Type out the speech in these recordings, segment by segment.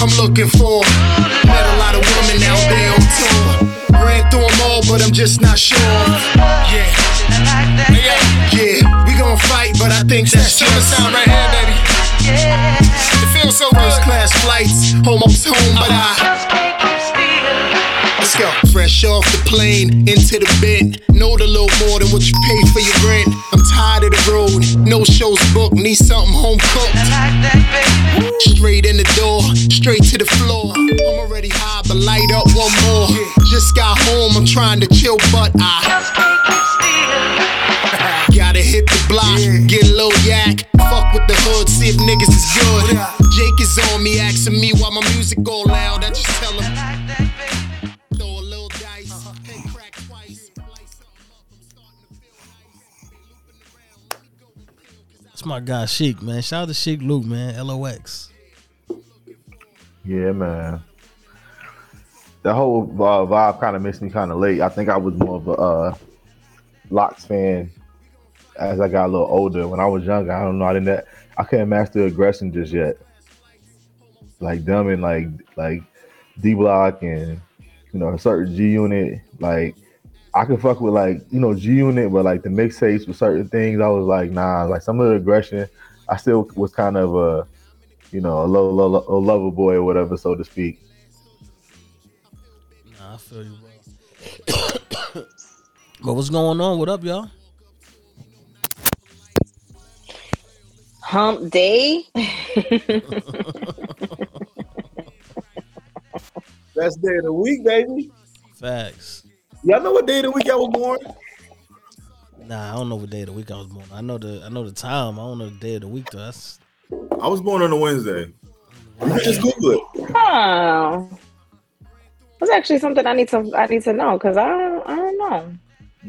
I'm looking for. Met a lot of women out there on tour. Ran through them all, but I'm just not sure. Yeah. Yeah, we gon' fight, but I think that's just sound right here, baby. It feels so First class flights, almost home, but uh-huh. I. Let's go. Fresh off the plane, into the bed. Know a little more than what you pay for your rent. I'm tired of the road, no shows booked, need something home cooked. Straight in the door, straight to the floor. I'm already high, but light up one more. Just got home, I'm trying to chill, but I gotta hit the block, get a little yak. Fuck with the hood, see if niggas is good. Jake is on me, asking me why my music go loud. I just tell him. That's my guy Sheek, man. Shout out to Sheek Louch, man. LOX. Yeah, man. The whole uh, vibe kind of missed me kind of late. I think I was more of a uh, LOX fan as I got a little older. When I was younger, I don't know. I didn't. I couldn't master aggression just yet. Like them and like like D Block and you know a certain G Unit. Like I could fuck with like you know G Unit, but like the mixtapes with certain things, I was like nah. Like some of the aggression, I still was kind of a you know a low low, low lover boy or whatever, so to speak. Nah, I feel you, bro. but what's going on? What up, y'all? Hump day. Best day of the week, baby. Facts. Y'all know what day of the week I was born? Nah, I don't know what day of the week I was born. I know the I know the time. I don't know the day of the week though. That's I was born on a Wednesday. You can just Google it. Oh, that's actually something I need to I need to know because I don't I don't know.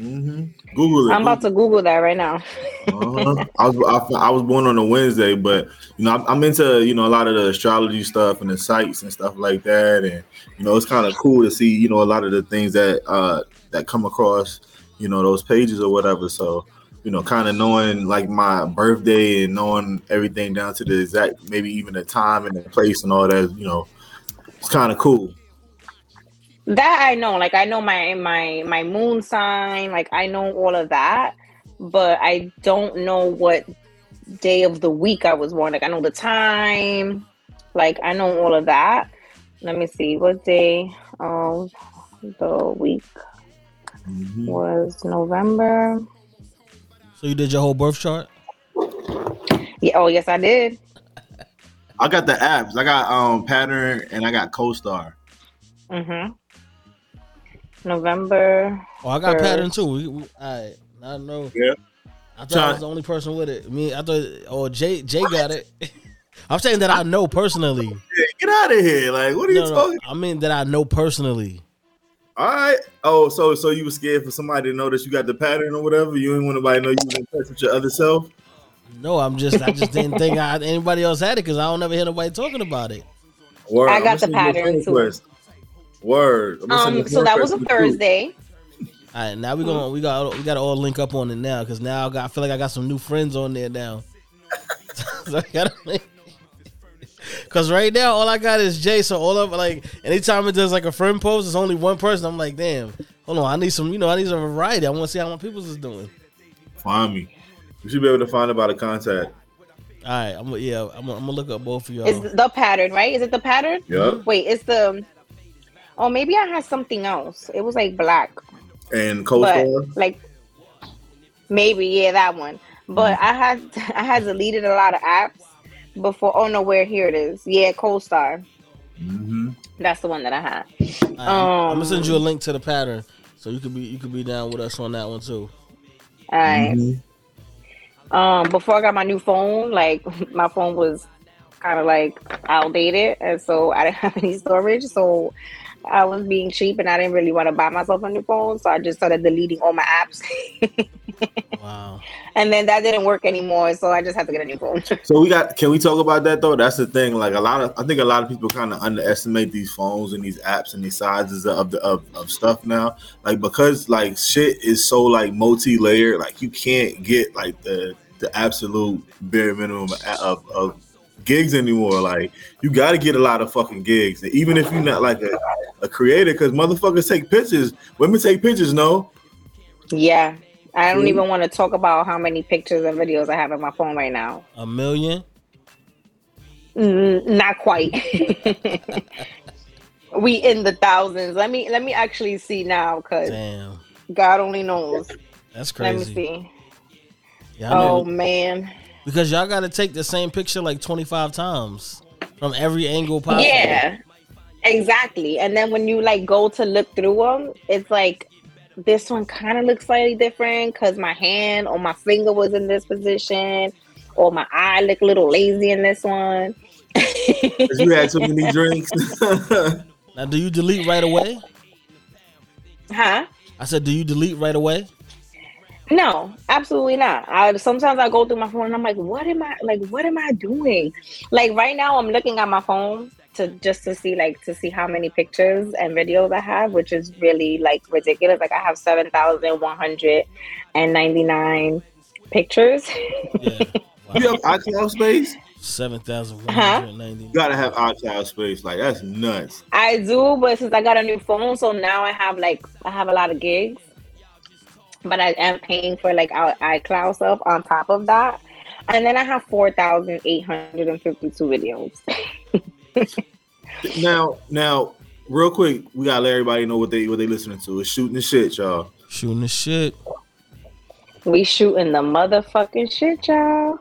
Hmm Google it. I'm about to Google that right now. Uh-huh. I was I, I was born on a Wednesday, but you know I'm, I'm into you know a lot of the astrology stuff and the sites and stuff like that, and you know it's kind of cool to see you know a lot of the things that uh that come across you know those pages or whatever. So you know, kind of knowing like my birthday and knowing everything down to the exact maybe even the time and the place and all that. You know, it's kind of cool. That I know, like I know my my my moon sign, like I know all of that, but I don't know what day of the week I was born. Like I know the time, like I know all of that. Let me see what day of the week Mhm. was November. so you did your whole birth chart? Yeah, oh yes, I did. I got the apps. I got um pattern and I got CoStar. Mm-hmm. November. Oh, I got Sure. pattern too. We, we, I I know. Yeah. I thought I was the only person with it. Me, I thought. Oh, Jay, Jay got it. I'm saying that I know personally. Get out of here! Like, what are you No, no, talking? I mean that I know personally. All right. Oh, so so you were scared for somebody to know that you got the pattern or whatever. You didn't want nobody to know you was in touch with your other self. No, I'm just. I just didn't think I, anybody else had it because I don't ever hear nobody talking about it. Word. I I'ma got the send you a pattern, too. request. Word. I'ma send you Um, so that was a. Thursday. All right, now we gonna we got we got to all link up on it now because now I, got, I feel like I got some new friends on there now. so I gotta link. Cause right now all I got is Jay. So all of like anytime it does like a friend post, it's only one person. I'm like, damn, hold on, I need some, you know, I need some variety. I want to see how my people's is doing. Find me. You should be able to find about a contact. All right, I'm gonna- yeah, I'm gonna, I'm gonna look up both of y'all. It's the pattern, right? Is it the pattern? Yeah. Wait, it's the. Oh, maybe I had something else. It was like black, And but CoStar. like maybe yeah, that one. But Mm-hmm. I had I had deleted a lot of apps before. Oh no, where here it is. Yeah, CoStar. hmm That's the one that I had. All right, I'm, I'm gonna send you a Um, link to the pattern, so you could be you could be down with us on that one too. All right. Mm-hmm. Um, before I got my new phone, like my phone was kind of like outdated, and so I didn't have any storage. So I was being cheap, and I didn't really want to buy myself a new phone. So I just started deleting all my apps, Wow. and then that didn't work anymore. So I just had to get a new phone. So we got. Can we talk about that though? That's the thing. Like a lot of, I think a lot of people kind of underestimate these phones and these apps and these sizes of the of, of stuff now. Like because like shit is so like multi-layered. Like you can't get like the the absolute bare minimum of, of gigs anymore. Like you got to get a lot of fucking gigs, and even if you're not like a, a creator, because motherfuckers take pictures. Women take pictures, no. Yeah. I don't even want to talk about how many pictures and videos I have on my phone right now. A million. Mm, not quite. we in the thousands. Let me let me actually see now because Damn, God only knows. that's crazy. Let me see. Yeah, I know. Oh man. because y'all got to take the same picture like twenty five times from every angle possible. Yeah. Exactly. And then when you like go to look through them, it's like this one kind of looks slightly different because my hand or my finger was in this position, or my eye looked a little lazy in this one. you had too many drinks. Now, do you delete right away? huh? I said, do you delete right away? No, absolutely not. I sometimes I go through my phone and I'm like, what am I like? What am I doing? Like right now, I'm looking at my phone to just to see like to see how many pictures and videos I have, which is really like ridiculous. Like I have seven thousand one hundred and ninety nine pictures. Yeah. you have iCloud space. Seven thousand one hundred ninety. You gotta have iCloud space. Like that's nuts. I do, but since I got a new phone, so now I have like I have a lot of gigs. But I am paying for like our iCloud stuff on top of that. And then I have four thousand eight hundred and fifty two videos. Now, now, real quick, we gotta let everybody know what they what they listening to. It's shooting the shit, y'all. Shooting the shit. We shooting the motherfucking shit, y'all.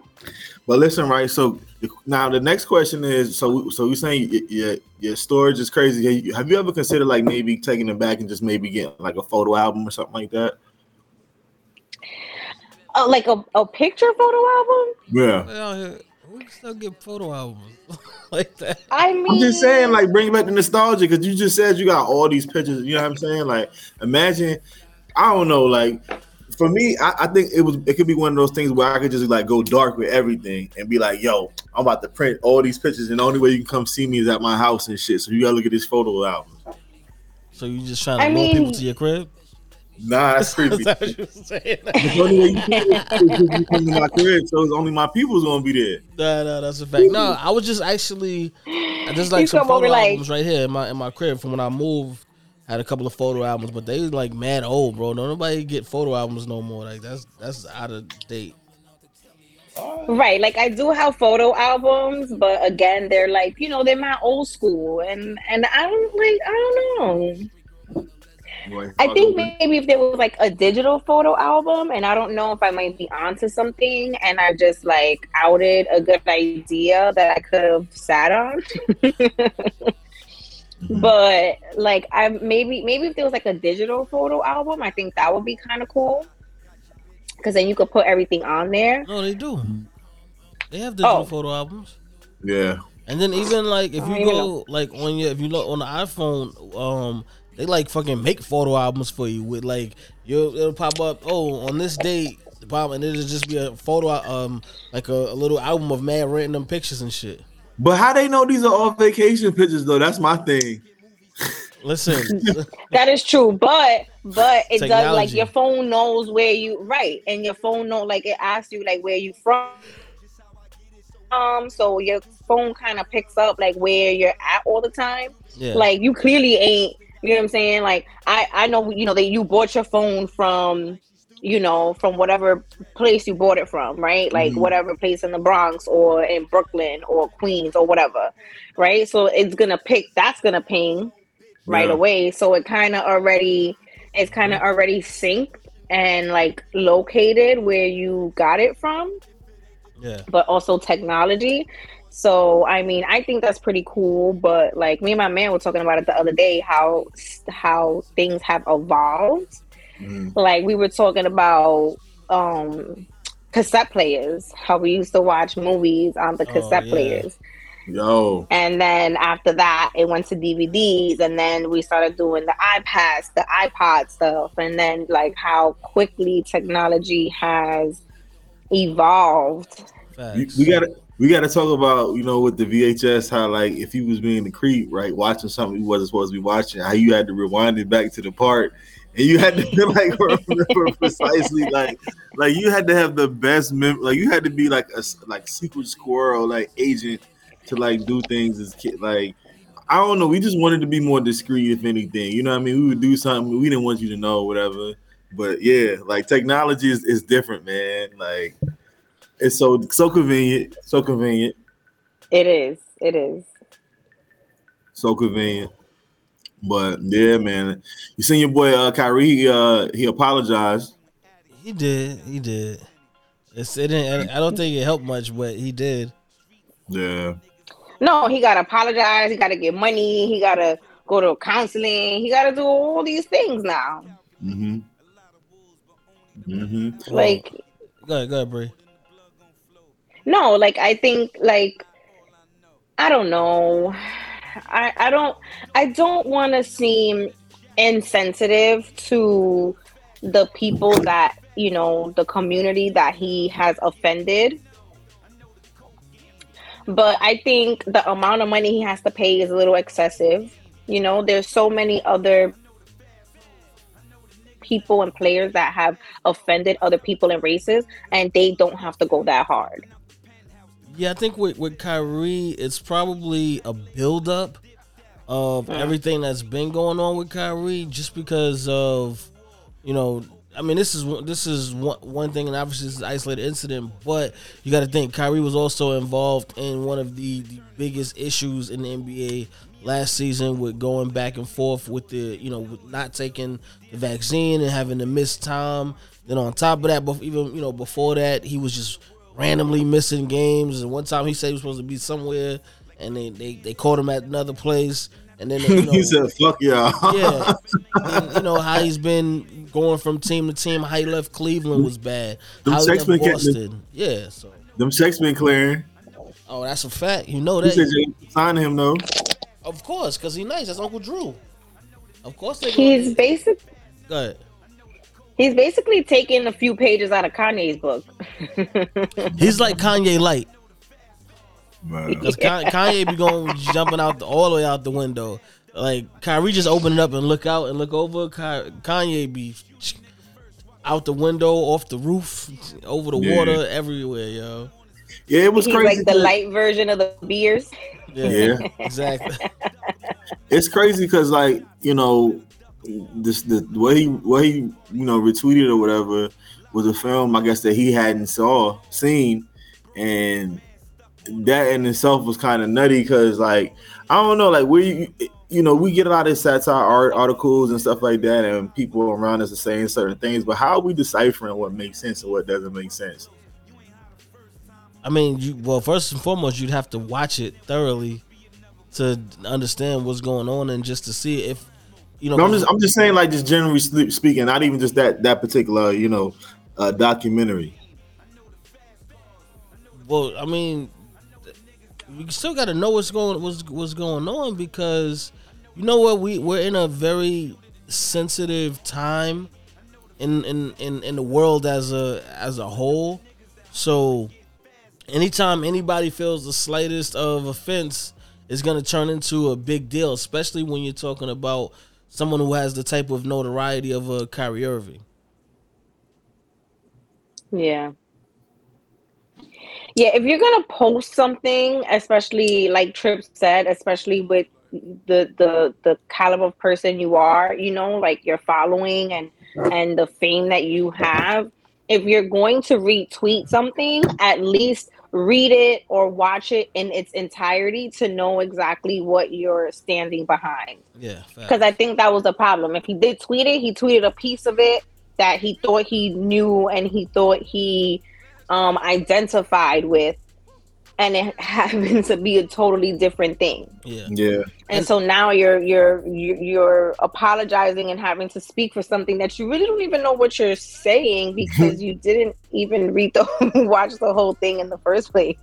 But listen, right? So now the next question is: so so you saying y- your your storage is crazy? Have you ever considered like maybe taking it back and just maybe getting like a photo album or something like that? Oh, like a, a picture photo album? Yeah. They out here, we can still get photo albums like that. I mean, I'm just saying, like, bring back the nostalgia because you just said you got all these pictures. You know what I'm saying? Like, imagine, I don't know, like, for me, I, I think it was it could be one of those things where I could just like go dark with everything and be like, yo, I'm about to print all these pictures, and the only way you can come see me is at my house and shit. So you gotta look at this photo album. So you just trying to I lure mean- people to your crib? Nah, that's creepy. Is that what you saying? the only way you can is if you come to my crib, so it's only my people's gonna be there. No, no, that's a fact. No, I was just actually, I just like You some come photo over like- albums right here in my in my crib from when I moved. Had a couple of photo albums, but they like mad old, bro. No, nobody get photo albums no more. Like that's that's out of date. right. Like I do have photo albums, but again, they're like you know they're my old school, and and I don't like I don't know. Like, I think maybe if there was like a digital photo album, and I don't know if I might be onto something, and I just like outed a good idea that I could have sat on. but like I maybe maybe if there was like a digital photo album, I think that would be kind of cool. Because then you could put everything on there. No, they do. They have digital Oh. photo albums. yeah. And then even like if you even go like on your if you look on the iPhone, um, they like fucking make photo albums for you with like you it'll pop up. Oh, on this date, pop and it'll just be a photo, um, like a, a little album of mad random pictures and shit. But how they know these are all vacation pictures though? That's my thing. Listen, That is true, but but it does like your phone knows where you right, and your phone know like it asks you like where you from. Um, so your phone kind of picks up like where you're at all the time. yeah, Like you clearly ain't. You know what I'm saying? Like I I know you know that you bought your phone from you know from whatever place you bought it from, right? Like Mhm. whatever place in the Bronx or in Brooklyn or Queens or whatever, right? So it's gonna pick. That's gonna ping right Yeah. away. So it kind of already it's kind of already synced and like located where you got it from, yeah. but also technology. So I mean, I think that's pretty cool. But like me and my man were talking about it the other day, how how things have evolved. Mhm. Like we were talking about um cassette players, how we used to watch movies on the Oh, cassette yeah. players. Yo. And then after that, it went to DVDs, and then we started doing the iPads, the iPod stuff, and then like how quickly technology has evolved. We, Facts. we gotta we gotta talk about you know with the VHS how like if you was being the creep right watching something you wasn't supposed to be watching how you had to rewind it back to the part and you had to like remember precisely like like you had to have the best mem- like you had to be like a like secret squirrel like agent to like do things as kid. Like I don't know. We just wanted to be more discreet, if anything. You know what I mean? We would do something we didn't want you to know, whatever. But yeah, like technology is, is different, man. Like it's so so convenient, so convenient. It is. It is. So convenient. But yeah, man. You seen your boy uh Kyrie, he uh he apologized. He did. He did. It's, it didn't, I don't think it helped much, but he did. Yeah. No, he gotta apologize. He gotta get money. He gotta go to counseling. He gotta do all these things now. Mm-hmm. Mm-hmm. Like, Go ahead, go ahead, Brie. No, like I think, like I don't know. I I don't I don't want to seem insensitive to the people that you know the community that he has offended. But I think the amount of money he has to pay is a little excessive. You know, there's so many other people and players that have offended other people and races, and they don't have to go that hard. Yeah, I think with, with Kyrie, it's probably a buildup of Mm. everything that's been going on with Kyrie, just because of, you know, I mean, this is one- this is one, one thing, and obviously this is an isolated incident, but you got to think Kyrie was also involved in one of the, the biggest issues in the NBA last season with going back and forth with the, you know, not taking the vaccine and having to miss time. Then on top of that, even you know before that, he was just randomly missing games. And one time he said he was supposed to be somewhere, and they they, they caught him at another place. And then you know, he said, "Fuck y'all." yeah, and, you know how he's been going from team to team. How he left Cleveland was bad. Them How he checks left been getting- Boston, yeah. So, Them checks been clearing. oh, that's a fact. You know He that, said you him though. of course, because he's nice. That's Uncle Drew. Of course, they. He's basic. go ahead. He's basically taking a few pages out of Kanye's book. He's like Kanye light. Man. Because Kanye be going jumping out the, all the way out the window. Like Kyrie just open it up and look out and look over. Kanye be out the window, off the roof, over the Yeah. water, everywhere, yo. Yeah, it was He's crazy. like the light version of the beers. Yeah. exactly. it's crazy because like you know this the what he what he you know retweeted or whatever was a film I guess that he hadn't saw seen. And that in itself was kind of nutty because like I don't know like we you know we get a lot of satire art articles and stuff like that and people around us are saying certain things but how are we deciphering what makes sense and what doesn't make sense? I mean, you well, first and foremost, you'd have to watch it thoroughly to understand what's going on and just to see if you know. No, I'm just I'm just saying like just generally speaking, not even just that that particular you know uh, documentary. Well, I mean, we still got to know what's going what's what's going on because you know what we we're in a very sensitive time in in in, in the world as a as a whole. So anytime anybody feels the slightest of offense is going to turn into a big deal, especially when you're talking about someone who has the type of notoriety of a Kyrie Irving. Yeah. Yeah, if you're gonna post something, especially like Trip said, especially with the the the caliber of person you are, you know, like your following and and the fame that you have, if you're going to retweet something, at least read it or watch it in its entirety to know exactly what you're standing behind. Yeah, because I think that was the problem. If he did tweet it, he tweeted a piece of it that he thought he knew and he thought he um, identified with, and it happened to be a totally different thing. yeah. Yeah, And so now you're you're you're you're apologizing and having to speak for something that you really don't even know what you're saying because you didn't even read the watch the whole thing in the first place.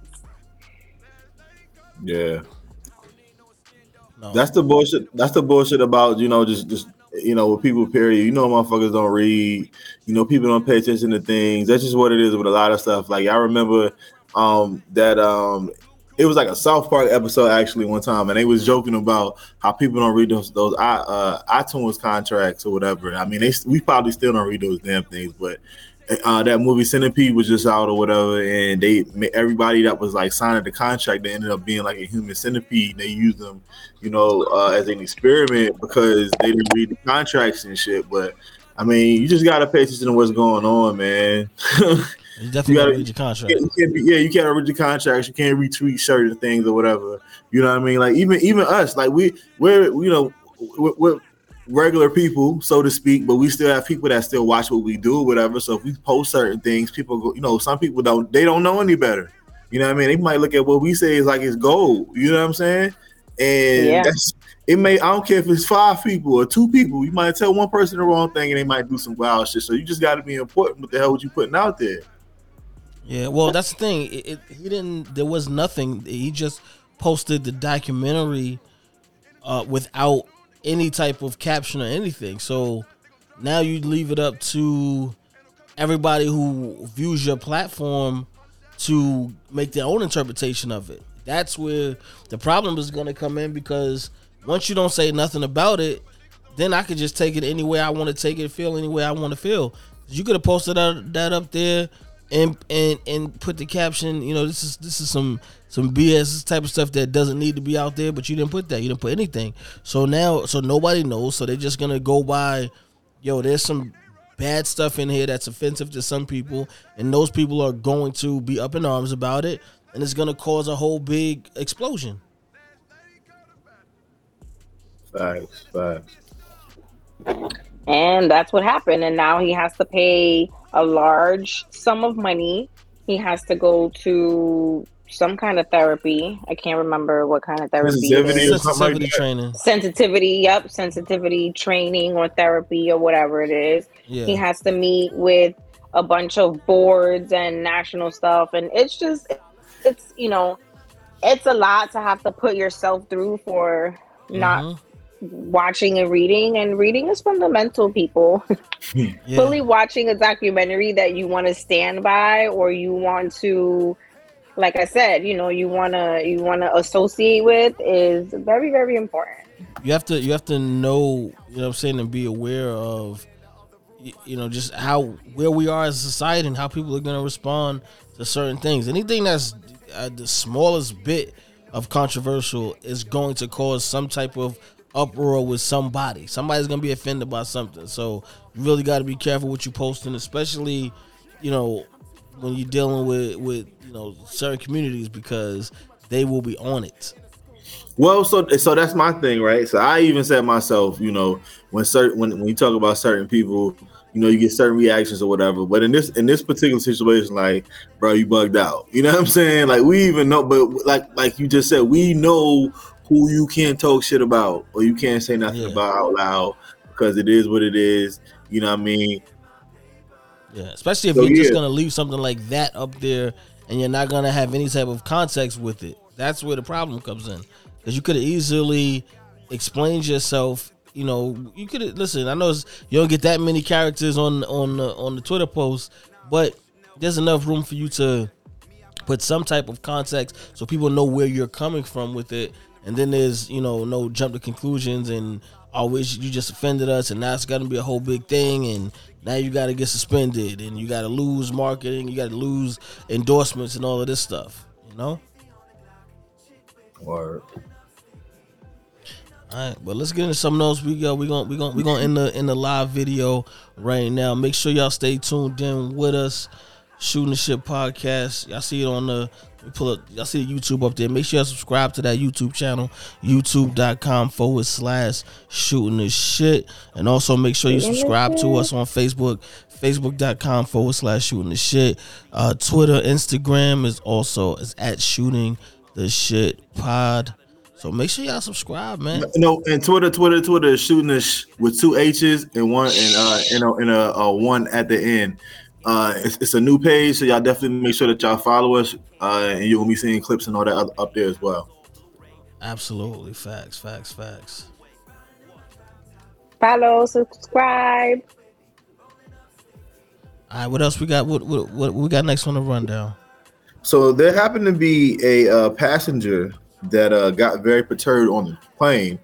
yeah. No. That's the bullshit. That's the bullshit about you know just just you know with people. Period. You know, motherfuckers don't read. You know, people don't pay attention to things. That's just what it is with a lot of stuff. Like I remember um that um it was like a South Park episode actually one time, and they was joking about how people don't read those those uh, iTunes contracts or whatever. I mean, they we probably still don't read those damn things, but uh, that movie Centipede was just out or whatever, and they everybody that was like signing the contract, they ended up being like a human centipede. They used them, you know, uh, as an experiment because they didn't read the contracts and shit. But I mean, you just gotta pay attention to what's going on, man. You definitely you gotta, read your contract. You can't be, yeah, you can't read your contracts. You can't retweet certain things or whatever. You know what I mean? Like even even us, like we we're you know we're, we're regular people, so to speak, but we still have people that still watch what we do, or whatever. So if we post certain things, people go, you know, some people don't they don't know any better. You know what I mean? They might look at what we say is like it's gold. You know what I'm saying? And yeah. that's it may I don't care if it's five people or two people, you might tell one person the wrong thing and they might do some wild shit. So you just gotta be important what the hell what you putting out there. Yeah, well that's the thing. It, it, he didn't there was nothing. He just posted the documentary uh, without any type of caption or anything. So now you leave it up to everybody who views your platform to make their own interpretation of it. That's where the problem is going to come in because once you don't say nothing about it, then I could just take it any way I want to take it, feel any way I want to feel. You could have posted that, that up there and and and put the caption, you know, this is this is some some BS type of stuff that doesn't need to be out there, but you didn't put that. You didn't put anything. So now so nobody knows. So they're just gonna go by, yo, there's some bad stuff in here that's offensive to some people, and those people are going to be up in arms about it, and it's gonna cause a whole big explosion. Facts, facts. And that's what happened. And now he has to pay a large sum of money. He has to go to some kind of therapy. I can't remember what kind of therapy. Sensitivity, sensitivity like training. Sensitivity, yep, sensitivity training or therapy or whatever it is. Yeah. He has to meet with a bunch of boards and national stuff, and it's just, it's you know, it's a lot to have to put yourself through for not mm-hmm watching and reading and reading is fundamental people. Yeah. fully watching a documentary that you want to stand by or you want to like i said you know you want to you want to associate with is very very important. You have to you have to know you know what i'm saying and be aware of you know just how where we are as a society and how people are going to respond to certain things. Anything that's uh, the smallest bit of controversial is going to cause some type of uproar with somebody. Somebody's gonna be offended by something. So you really got to be careful what you posting, especially you know when you're dealing with with you know certain communities because they will be on it. Well, so so that's my thing, right? So I even said myself, you know, when certain when when you talk about certain people, you know, you get certain reactions or whatever. But in this in this particular situation, like, bro, you bugged out. You know what I'm saying? Like we even know, but like like you just said, we know who you can't talk shit about or you can't say nothing yeah. about out loud because it is what it is. You know what I mean? Yeah, especially if so, you're yeah. just gonna leave something like that up there and you're not gonna have any type of context with it. That's where the problem comes in because you could have easily explained yourself. You know, you could listen. I know you don't get that many characters on on the, on the Twitter post, but there's enough room for you to put some type of context so people know where you're coming from with it and then there's you know no jump to conclusions and always you just offended us and now it's got to be a whole big thing and now you got to get suspended and you got to lose marketing you got to lose endorsements and all of this stuff you know Word. All right, but let's get into something else. We go. We going we going we going in the in the live video right now. Make sure y'all stay tuned in with us. Shooting the shit podcast. Y'all see it on the pull up y'all see the YouTube up there. Make sure you subscribe to that YouTube channel, youtube.com forward slash shooting the shit. And also make sure you subscribe to us on Facebook, facebook.com forward slash shooting the shit. Uh, Twitter, Instagram is also is at shooting the shit pod. So make sure y'all subscribe, man. No, and Twitter, Twitter, Twitter is shooting this with two H's and one and uh and a, and a, a one at the end. Uh, it's, it's, a new page, so y'all definitely make sure that y'all follow us, uh, and you'll be seeing clips and all that up there as well. Absolutely, facts, facts, facts. Follow, subscribe. All right, what else we got? What what, what we got next on the rundown? So there happened to be a uh, passenger that uh, got very perturbed on the plane,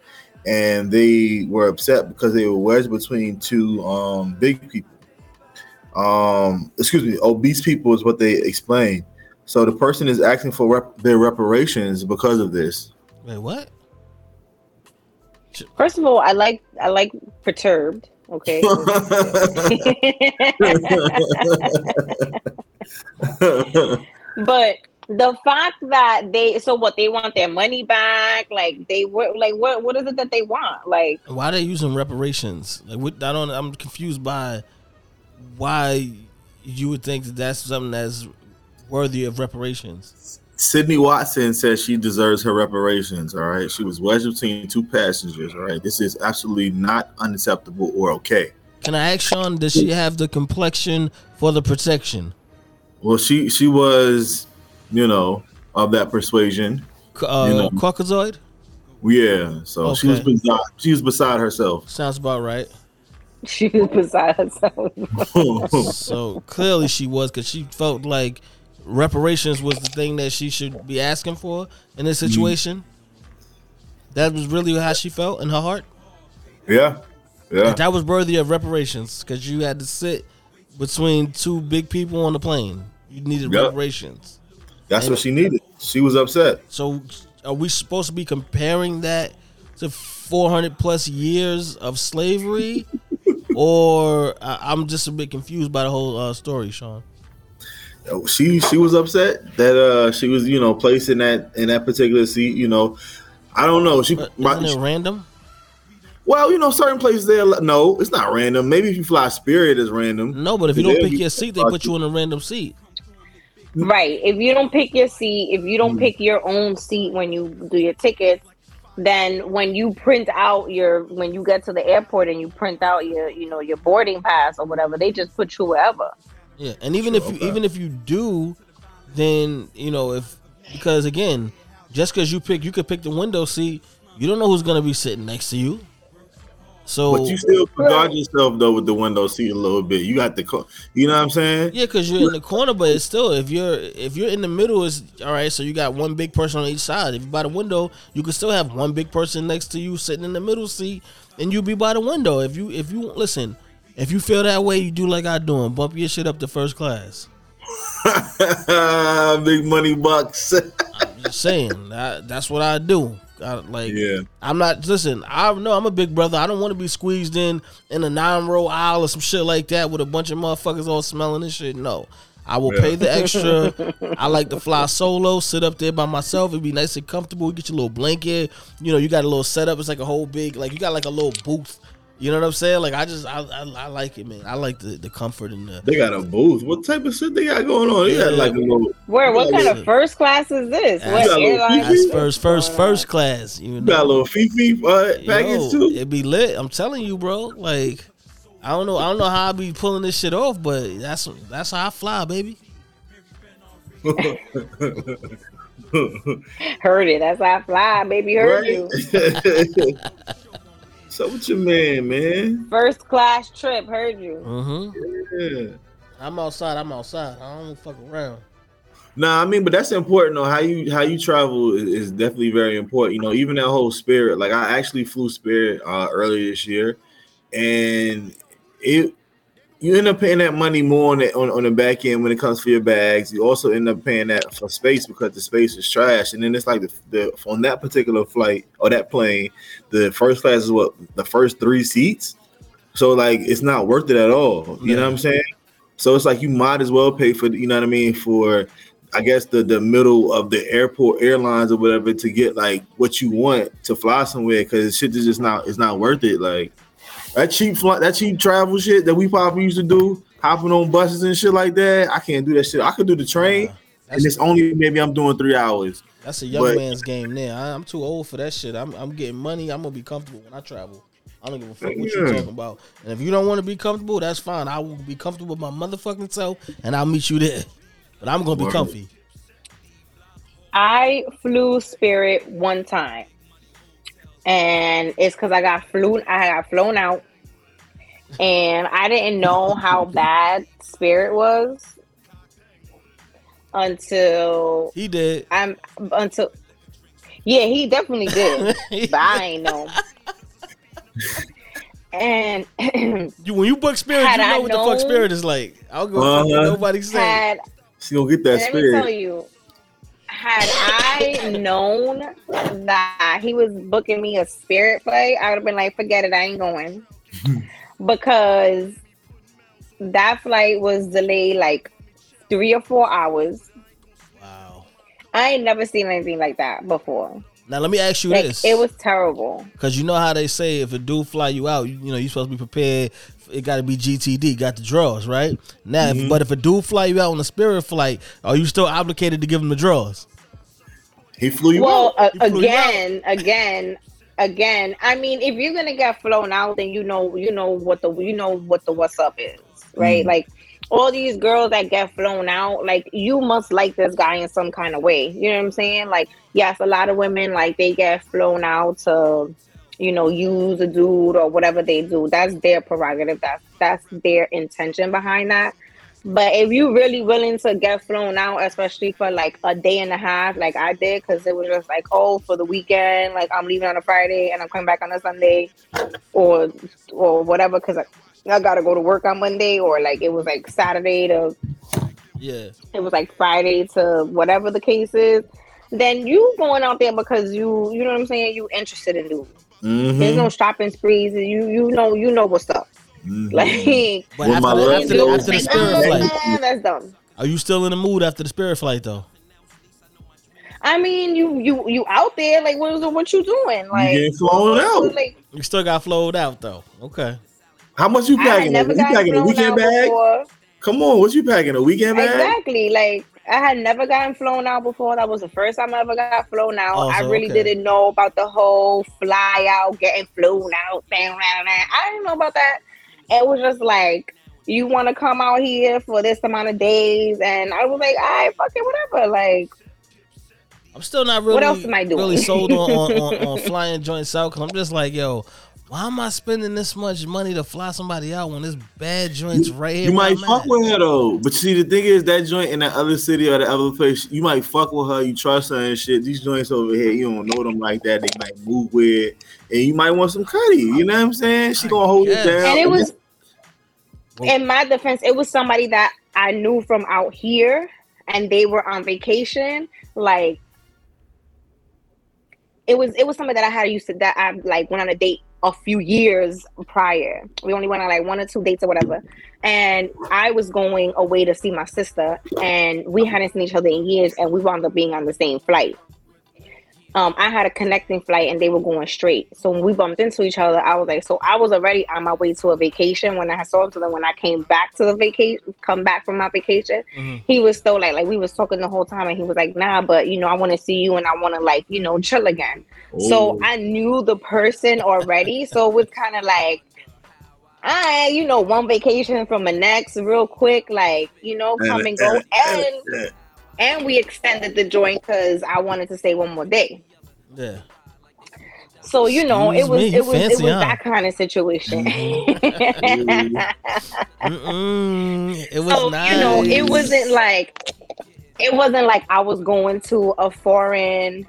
and they were upset because they were wedged between two um, big people Um, excuse me, obese people is what they explain. So the person is asking for rep- their reparations because of this. Wait, what? First of all, I like I like perturbed. Okay. but the fact that they so what they want their money back like they what like what what is it that they want like Why are they using reparations? Like, what, I don't. I'm confused by why you would think that that's something that's worthy of reparations. Sydney Watson says she deserves her reparations. All right, she was wedged between two passengers. All right, this is absolutely not unacceptable or okay. Can I ask Sean? Does she have the complexion for the protection? Well, she she was, you know, of that persuasion. Uh, You know. Caucasoid Yeah, so she was beside she was beside herself. sounds about right. she was beside herself So clearly she was because she felt like reparations was the thing that she should be asking for in this mm. situation. That was really how she felt in her heart. yeah, yeah, Like, that was worthy of reparations because you had to sit between two big people on the plane. You needed Yep. reparations. that's what she needed. She was upset. So are we supposed to be comparing that to 400 plus years of slavery? or I- I'm just a bit confused by the whole uh, story, Sean. She she was upset that uh she was you know placed in that in that particular seat. You know, I don't know. She But my- isn't it random? well, you know, certain places there. No, it's not random. Maybe if you fly Spirit, it's random. No, but if you don't pick you- your seat, they put you in a random seat. right if you don't pick your seat if you don't pick your own seat when you do your tickets then when you print out your when you get to the airport and you print out your you know your boarding pass or whatever they just put you wherever Yeah, and even Sure, if you okay. even if you do, then you know if because again, just because you pick, you could pick the window seat. You don't know who's gonna be sitting next to you. So But you still guard yourself though with the window seat a little bit. You got the, co- you know what I'm saying? yeah, because you're in the corner, but it's still if you're if you're in the middle, is all right. So you got one big person on each side. If you're by the window, you can still have one big person next to you sitting in the middle seat, and you be by the window. If you if you listen, if you feel that way, you do like I do and bump your shit up to first class. Big money bucks. I'm just saying that, that's what I do. I, like Yeah. I'm not listen. I know I'm a big brother. I don't want to be squeezed in in a nine row aisle or some shit like that with a bunch of motherfuckers all smelling and shit. No, I will Yeah. pay the extra. I like to fly solo, sit up there by myself. It'd be nice and comfortable. You get your little blanket. You know, you got a little setup. It's like a whole big like you got like a little booth. You know what I'm saying? Like I just I I, I like it, man. I like the the comfort and the. They got a booth. What type of shit they got going on? They got Yeah. like a little, where what kind of first class is this That's- what got a little airline That's first first first class. You know, got a little Fifi uh, package Yo, too. It be lit. I'm telling you, bro. Like, I don't know. I don't know how I be pulling this shit off, but that's that's how I fly, baby. heard it that's how I fly baby heard you Right? so with your man, man? first class trip heard you Mm-hmm. Yeah. I'm outside. I'm outside. I don't fuck around. Nah, I mean, but that's important though. How you how you travel is, is definitely very important. You know, even that whole spirit. Like I actually flew Spirit uh, earlier this year, and it you end up paying that money more on the on, on the back end when it comes for your bags. You also end up paying that for space because the space is trash. And then it's like the, the on that particular flight or that plane, the first class is what the first three seats. So like it's not worth it at all. You know what I'm saying? So it's like you might as well pay for you know what I mean for I guess the the middle of the airport airlines or whatever to get like what you want to fly somewhere because shit is just not it's not worth it. Like that cheap flight, that cheap travel shit that we probably used to do, hopping on buses and shit like that. I can't do that shit. I could do the train, and it's only maybe I'm doing three hours. that's a young but- man's game. There, I, I'm too old for that shit. I'm I'm getting money. I'm gonna be comfortable when I travel. I don't give a fuck what you're talking about. And if you don't want to be comfortable, that's fine. I will be comfortable with my motherfucking self, and I'll meet you there. But I'm gonna be comfy. I flew Spirit one time, and it's because I got flew. I got flown out, and I didn't know how bad Spirit was until He did. I'm until. Yeah, he definitely did, but I ain't know. And You when you book spirit, Had you know I what the fuck spirit is like. I'll go fuck what Uh-huh. nobody say. had She gonna get that let me tell spirit. you, had I known that he was booking me a spirit flight, I would have been like, forget it, I ain't going. because that flight was delayed like three or four hours. Wow. I ain't never seen anything like that before. Now let me ask you Like this. it was terrible. Cause you know how they say if a dude fly you out, you, you know you're supposed to be prepared. It got to be GTD, got the draws, right? Now, if, but if a dude fly you out on a spirit flight, are you still obligated to give him the draws? He flew you well, out. uh, You flew you again, again, again. I mean, if you're gonna get flown out, then you know, you know what the you know what the what's up is, right? Mm. Like all these girls that get flown out, like you must like this guy in some kind of way. You know what I'm saying? Like, yes, a lot of women like they get flown out to, you know, use a dude or whatever they do. That's their prerogative. That's that's their intention behind that. But if you're really willing to get flown out, especially for like a day and a half, like I did, because it was just like, oh, for the weekend, like I'm leaving on a Friday and I'm coming back on a Sunday, or or whatever, because I, I gotta go to work on Monday, or like it was like Saturday to Yeah. it was like Friday to whatever the case is. Then you going out there because you you know what I'm saying, you interested in dudes. Mhm. There's no shopping sprees. You you know you know what's up. Mhm. Like But With my after the, after the, after the spirit "Ah, flight, that's dumb. are you still in the mood after the spirit flight though? I mean, you you you out there like what what you doing? Like getting flown out. Like You still got flowed out though. Okay. How much you packing? You packing a weekend bag? before. Come on, what you packing? A weekend bag? Exactly. Like I had never gotten flown out before. That was the first time I ever got flown out. Oh, I really okay. didn't know about the whole fly out, getting flown out thing. Blah, blah. I didn't know about that. It was just like you want to come out here for this amount of days, and I was like, all right, fucking whatever. Like I'm still not really What else am I doing? really sold on, on, on, on flying joints out because I'm just like, yo, why am I spending this much money to fly somebody out when this bad joints right here? You might I'm fuck at? with her though, but see the thing is that joint in that other city or the other place, you might fuck with her, you trust her and shit. These joints over here, you don't know them like that. They might move weird, and you might want some cutty. You know what I'm saying? She gonna hold guess. it down. and it was in my defense it was somebody that i knew from out here and they were on vacation like it was it was somebody that i had used to that i like went on a date a few years prior. We only went on like one or two dates or whatever. And i was going away to see my sister and we hadn't seen each other in years and we wound up being on the same flight um, I had a connecting flight and they were going straight. So when we bumped into each other, I was like, so I was already on my way to a vacation when I saw him. So then when I came back to the vacation, come back from my vacation, Mhm. he was still like, like we was talking the whole time and he was like, nah, but you know, I want to see you and I want to like, you know, chill again. So Oh. I knew the person already. so it was kind of like, I, you know, one vacation from the next real quick, like, you know, come and go. And and we extended the joint because I wanted to stay one more day. Yeah. So you know, Excuse it was me, it was fancy, it was huh? that kind of situation. Mm-hmm. Mm-mm. It was so nice. you know, it wasn't like it wasn't like I was going to a foreign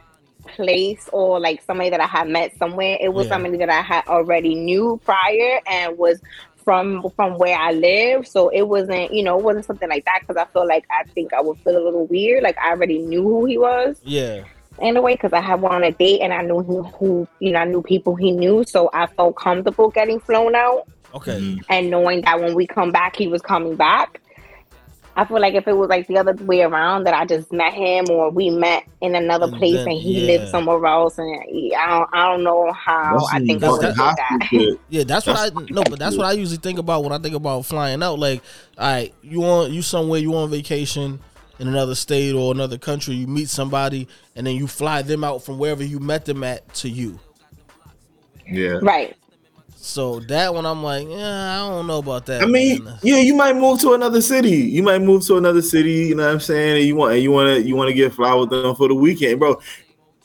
place or like somebody that I had met somewhere. It was Yeah. somebody that I had already knew prior and was from from where I live. So it wasn't, you know, it wasn't something like that because I feel like I think I would feel a little weird. Like I already knew who he was. Yeah. in a way because I had one on a date and I knew who, who you know I knew people he knew, so I felt comfortable getting flown out Okay. Mhm. and knowing that when we come back, he was coming back. I feel like if it was like the other way around, that I just met him or we met in another And place then- and he yeah. lived somewhere else, and he- I don't, I don't know how That's I some think I that's- would fucking have that. Yeah, that's what I no, but that's what I usually think about when I think about flying out. Like, all right, you on you somewhere, you on vacation in another state or another country, you meet somebody, and then you fly them out from wherever you met them at to you. Yeah. Right. So that one, I'm like, yeah, I don't know about that. I mean, man. yeah, you might move to another city. You might move to another city. You know what I'm saying? And you want, and you want to, you want to get fly with them for the weekend, bro.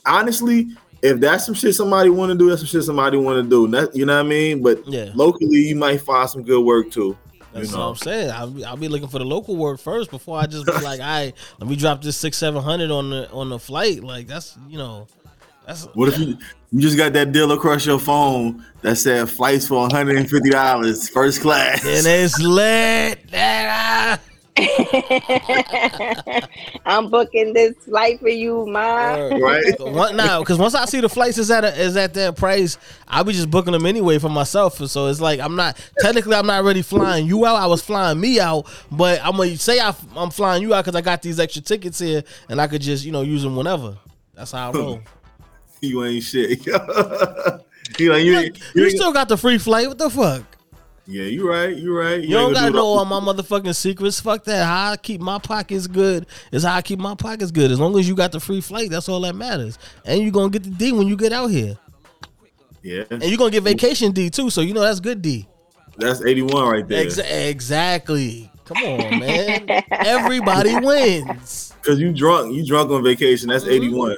Honestly, if that's some shit somebody want to do, that's some shit somebody want to do. You know what I mean? But Yeah. locally, you might find some good work too. That's you what. I'm saying. I'll be, I'll be looking for the local work first before I just be like, all right, let me drop this six seven hundred on the on the flight. Like that's you know, That's What if you you just got that deal across your phone that said flights for one hundred and fifty dollars, first class? and it's lit. I'm booking this flight for you, ma. Right? One, now, because once I see the flights is at a, is at that price, I'll be just booking them anyway for myself. So it's like I'm not technically I'm not really flying you out. I was flying me out, but I'm gonna say I, am flying you out because I got these extra tickets here, and I could just you know use them whenever. That's how I roll. You ain't shit. you like you, ain't- You ain't- still got the free flight. What the fuck? Yeah, you right. You right. You don't gotta do know all my motherfucking secrets. Fuck that. How I keep my pockets good is how I keep my pockets good. As long as you got the free flight, that's all that matters. And you gonna get the D when you get out here. Yeah, And you gonna get vacation D too, so you know that's good D. that's eighty one right there. Exa- exactly. Come on, man. Everybody wins. Cause you drunk. You drunk on vacation. That's Mm-hmm. eighty one.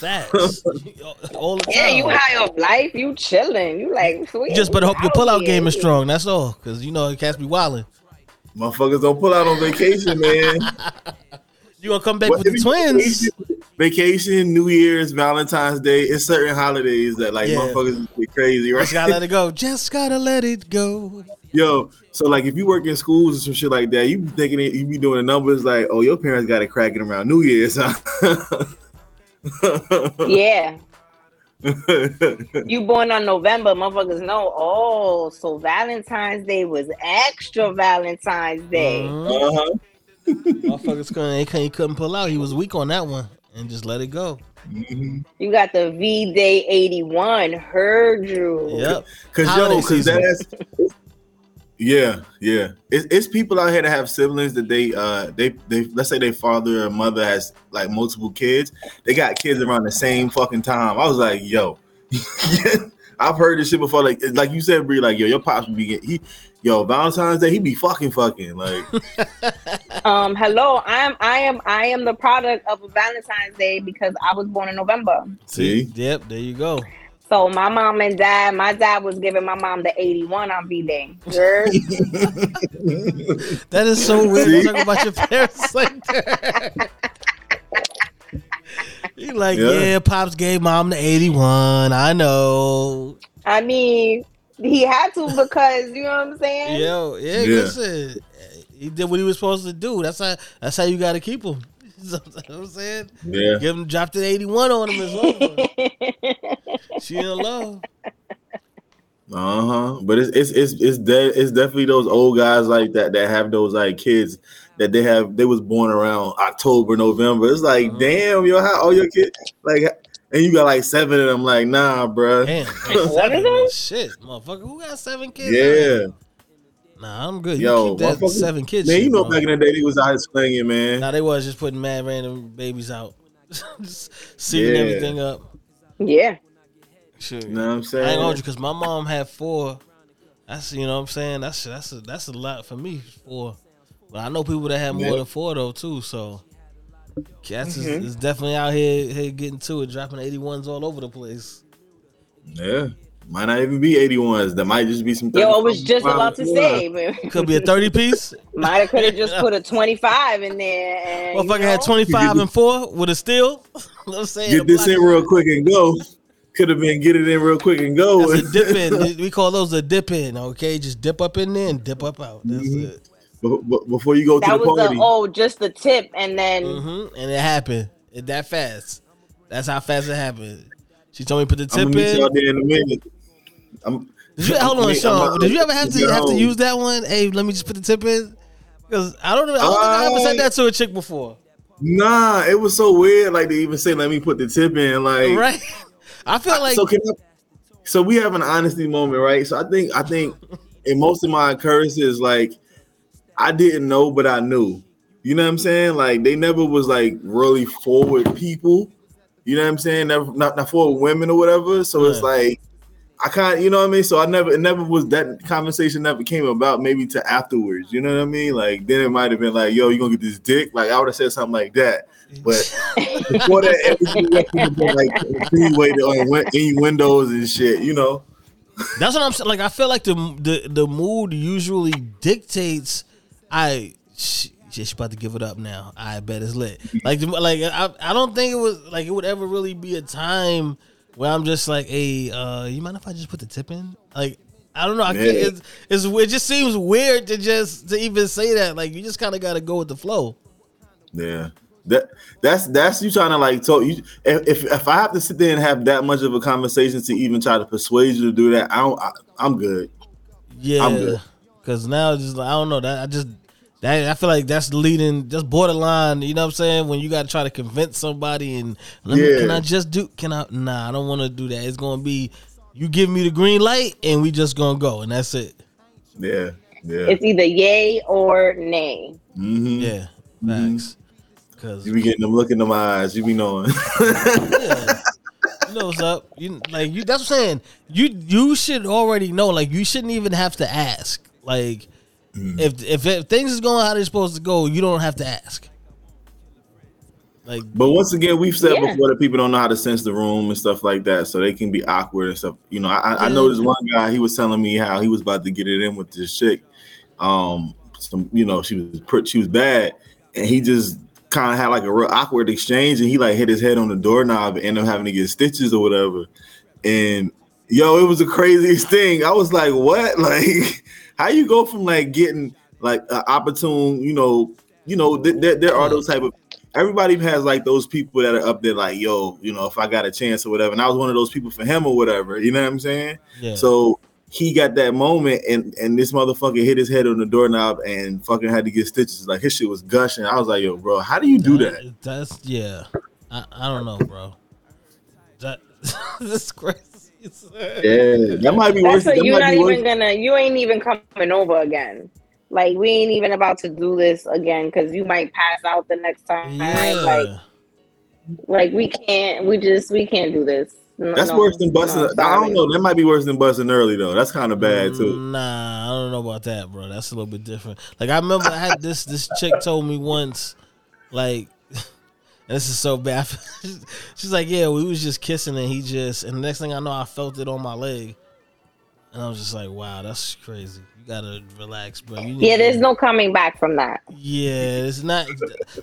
Facts. all the time. Yeah, you high off life. You chilling. You like sweet. You just better hope your out pullout game is strong. That's all. Cause you know it can't be wilding. Motherfuckers don't pull out on vacation, man. You gonna come back What- with the twins? Vacation, vacation, New Year's, Valentine's Day. It's certain holidays that like Yeah. motherfuckers be crazy, right? Just gotta let it go. Just gotta let it go. Yo, so like if you work in schools and some shit like that, you be thinking it, you be doing the numbers like, oh, your parents got it cracking around New Year's, huh? Yeah. You born on November, motherfuckers know. Oh, so Valentine's Day was extra Valentine's Day. Mhm. uh-huh. Motherfuckers couldn't, they couldn't, he couldn't pull out. He was weak on that one and just let it go. Mhm. You got the V Day 81. Heard you. Yep. Cause Holiday yo, cause season. that's yeah, yeah. It's, it's people out here that have siblings that they uh they they let's say their father or mother has like multiple kids. They got kids around the same fucking time. I was like, yo, I've heard this shit before. Like like you said, Bree, like yo, your pops would be get, he yo Valentine's Day he be fucking fucking like Um, hello, I am I am I am the product of a Valentine's Day because I was born in November. see Yep. There you go. So my mom and dad, my dad was giving my mom the 81 on V Day. Heard? That is so weird to See? talk about your parents like that. You like, Yeah. yeah. pops gave mom the 81. I know. I mean, he had to because you know what I'm saying? Yo, yeah, Yeah. listen. He did what he was supposed to do. That's how that's how you gotta keep him. You know what I'm saying? yeah. Give him dropped an 81 on him as well. she in love. Uh huh. But it's it's it's it's, de- it's definitely those old guys like that that have those like kids that they have. They was born around October, November. It's like, Mhm. damn, yo, how all your kids like, and you got like seven of them. Like, nah, bruh. Damn. What is it? Shit, motherfucker. Who got seven kids? Yeah, Nah, I'm good. You Yo, keep that seven kids. man. shit, You know, bro. back in the day, they was out here slinging, man. Nah, they was just putting mad random babies out. just sealing Yeah. everything up. Yeah. Shit. You know what I'm saying? I ain't saying? gonna you because my mom had four. That's you know what I'm saying. That's that's a, that's a lot for me. Four, but I know people that have more Yeah. than four though too. So cats is, Mm-hmm. is definitely out here, here getting to it, dropping 81s all over the place. Yeah, might not even be 81s. There might just be some. Yo, I was just about to say, man. Could be a 30 piece. Might have could have just put a 25 in there. And, you Motherfucker had 25 and four with a steal. I'm saying Get this in real quick and go. Could have been get it in real quick and go. That's a dip in. We call those a dip in. Okay, just dip up in there and dip up out. That's Mhm. it. Be- be- Before you go to the was party. the oh, just the tip, and then hmm And it happened. It that fast. That's how fast it happened. She told me to put the I'm tip meet in. y'all there in a minute. I'm, Did you, hold I'm- on, I'm- Sean. I'm- Did you ever have to have to use that one? Hey, let me just put the tip in. Because I don't know. I don't think I ever said that to a chick before. Nah, it was so weird. Like to even say, "Let me put the tip in." Like, Right? I feel like so can I, so we have an honesty moment, right? So I think I think in most of my occurrences, like I didn't know, but I knew. You know what I'm saying? Like they never was like really forward people. You know what I'm saying? Never not, not forward women or whatever. So it's like I can't, you know what I mean? So I never it never was that conversation never came about maybe to afterwards. You know what I mean? Like then it might have been like, yo, you gonna get this dick? Like I would have said something like that. But before that, everything would have been like insinuated on innuendos and shit, you know. that's what I'm saying. Like I feel like the the the mood usually dictates. I sh- She's about to give it up now. I bet it's lit. Like, like I, I don't think it was like it would ever really be a time where I'm just like, hey, uh, you mind if I just put the tip in? Like, I don't know. I can't, it's, it's it just seems weird to just to even say that. Like, you just kind of got to go with the flow. Yeah. That that's that's you trying to like talk you if, if if I have to sit there and have that much of a conversation to even try to persuade you to do that, I don't I, I'm good. Yeah, I'm good. because now it's just like, I don't know that I just that I feel like that's leading just borderline. You know what I'm saying? When you got to try to convince somebody and let me, can I just do? Can I? Nah, I don't want to do that. It's gonna be you give me the green light and we just gonna go and that's it. Yeah. Yeah. It's either yay or nay. hmm Yeah, facts. Because You be getting them look in them eyes, you be knowing. yeah. You know what's up? You like you. That's what I'm saying. You you should already know. Like you shouldn't even have to ask. Like if, if if things is going how they're supposed to go, you don't have to ask. Like But once again, we've said Yeah. before that people don't know how to sense the room and stuff like that, so they can be awkward and stuff. You know, I, I- I know this one guy. He was telling me how he was about to get it in with this chick. Um, some you know she was pretty, she was bad, and he just kind of had like a real awkward exchange, and he like hit his head on the doorknob and ended up having to get stitches or whatever. And yo, it was the craziest thing. I was like, what? Like, how you go from like getting like an opportune, you know, you know, th- th- there are those type of everybody has like those people that are up there like, yo, you know, if I got a chance or whatever. And I was one of those people for him or whatever. You know what I'm saying? yeah. So he got that moment and and this motherfucker hit his head on the doorknob and fucking had to get stitches. Like his shit was gushing. I was like, yo, bro, how do you do that? That's yeah. I, I don't know, bro. That that's crazy. Yeah, that might be worse. That's what you're might not be worse. even gonna. You ain't even coming over again. Like we ain't even about to do this again because you might pass out the next time. Like, Yeah. like we can't. We just we can't do this. No, That's no, worse than busting. no, I don't know. That might be worse than busting early though. That's kind of bad too. Mm, nah, I don't know about that, bro. That's a little bit different. Like I remember I had this this chick told me once, like, and this is so bad. She's like, yeah, we was just kissing and he just, and the next thing I know, I felt it on my leg, and I was just like, wow, that's crazy. You gotta relax, bro. You Yeah, there's to- no coming back from that. Yeah, it's not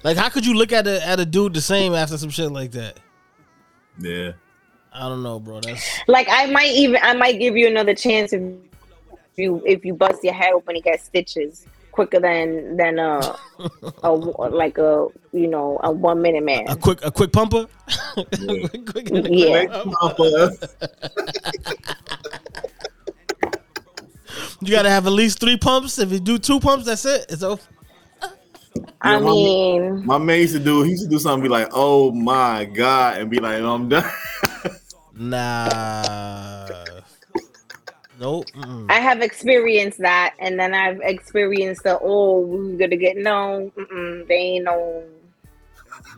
like how could you look at a at a dude the same after some shit like that? Yeah. I don't know, bro. That's Like I might even I might give you another chance if you if you bust your head open and get stitches quicker than than a, a like a you know a one minute man. a quick a quick pumper. Yeah. Quick- quick- Yeah. You gotta have at least three pumps. If you do two pumps, that's it. It's over. I Yeah, my- mean, My man used to do. He used to do something. Be like, "Oh my god," and be like, "I'm done." Nah. Nope. mm-mm. I have experienced that, and then I've experienced the oh we're gonna get no, mm-mm, they ain't no.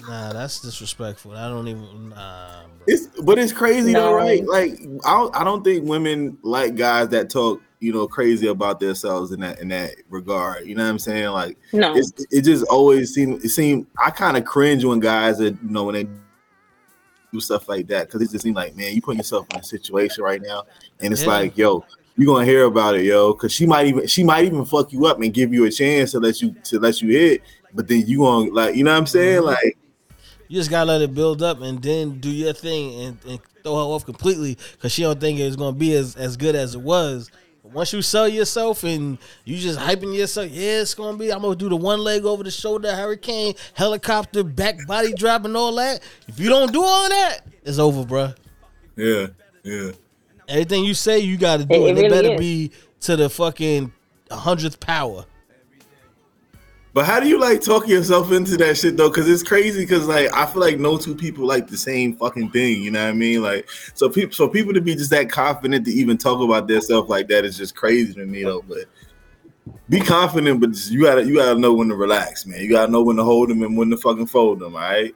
Nah, that's disrespectful. I don't even. Nah. It's but it's crazy though, right? Like I don't, I don't think women like guys that talk, you know, crazy about themselves in that in that regard. You know what I'm saying? Like No, it's, it just always seemed it seemed I kind of cringe when guys that you know when they do stuff like that because it just seems like man, you put yourself in a situation right now, and it's Yeah. like yo. You gonna hear about it, yo? Because she might even she might even fuck you up and give you a chance to let you to let you hit, but then you gonna like you know what I'm saying? Mhm. Like You just gotta let it build up and then do your thing and, and throw her off completely because she don't think it's gonna be as, as good as it was. But once you sell yourself and you just hyping yourself, yeah, it's gonna be. I'm gonna do the one leg over the shoulder, hurricane, helicopter, back body drop, and all that. If you don't do all of that, it's over, bro. yeah, yeah. Everything you say, you got to do It- it. it It, really better is. be to the fucking hundredth power. But how do you like talk yourself into that shit though? Because it's crazy. Because like I feel like no two people like the same fucking thing. You know what I mean? Like so people, so people to be just that confident to even talk about their stuff like that is just crazy to me though. But be confident, but you gotta you gotta know when to relax, man. You gotta know when to hold them and when to fucking fold them. All right.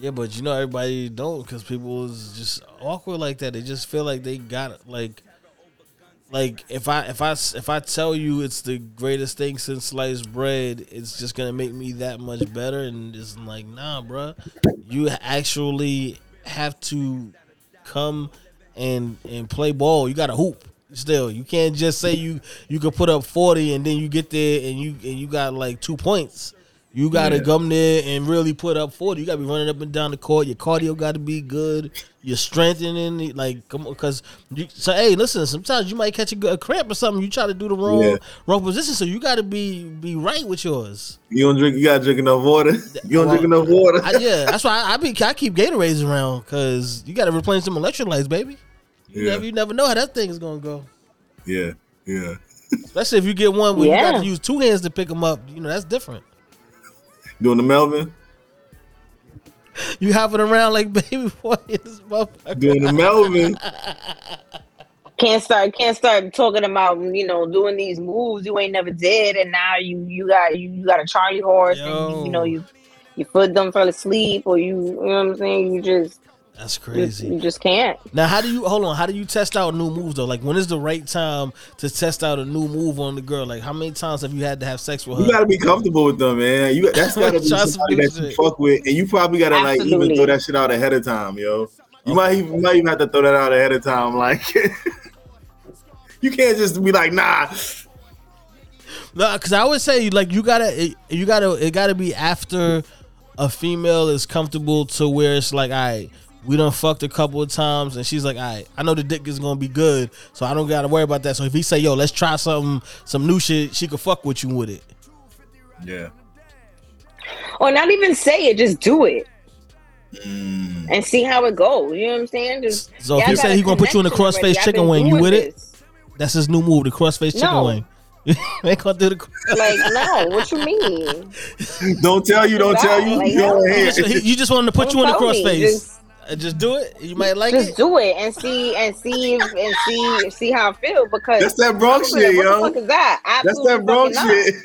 Yeah, but you know everybody don't because people is just awkward like that. They just feel like they got. Like, like if I if I if I tell you it's the greatest thing since sliced bread, it's just gonna make me that much better. And it's like, nah, bruh. you actually have to come and and play ball. You got to hoop. Still, you can't just say you you could put up forty and then you get there and you and you got like two points. You gotta Yeah. come there and really put up forty. You gotta be running up and down the court. Your cardio got to be good. You're strengthening, it, like come on, because so hey, listen. Sometimes you might catch a, a cramp or something. You try to do the wrong Yeah. wrong position, so you got to be be right with yours. You don't drink. You gotta drink enough water. You don't Well, drink enough water. I, yeah, that's why I, I be I keep Gatorades around because you got to replenish some electrolytes, baby. You Yeah. never you never know how that thing is gonna go. yeah, yeah. Especially if you get one where you got to use two hands to pick them up. You know that's different. Doing the Melvin. You hopping around like baby boy in this motherfucker. Doing the Melvin. Can't start can't start talking about you know doing these moves you ain't never did, and now you you got you, you got a Charlie horse, and you, you know you you put them fell asleep, or you you know what I'm saying. You just That's crazy. you just can't. Now, how do you hold on? How do you test out new moves though? Like, when is the right time to test out a new move on the girl? Like, how many times have you had to have sex with her? You gotta be comfortable with them, man. You that's gotta be somebody that you fuck with, and you probably gotta like even throw that shit out ahead of time, yo. You might even might even have to throw that out ahead of time, like. you can't just be like, nah. No, because I always say like you gotta it, you gotta it gotta be after a female is comfortable to where it's like, all right, we done fucked a couple of times, and she's like, all right, I know the dick is gonna be good, so I don't gotta worry about that. So if he say, yo, let's try something, some new shit, she could fuck with you with it. Yeah. Or not even say it, just do it Mm. and see how it goes. You know what I'm saying? Just So if y'all he say he gonna put you in the connection crossface already. Chicken wing, you doing with it? That's his new move, the crossface chicken No. wing. You ain't gonna do the. Like no, what you mean? Don't tell you, don't tell you. Like, Go no. You just, he- you just wanted to put Don't you in the tell me. crossface. Just- Uh, Just do it. You might like just it. Just do it and see and see if, and see see how I feel because That's that Bronx I'm like, shit, what yo. the fuck is that? That's that Bronx shit.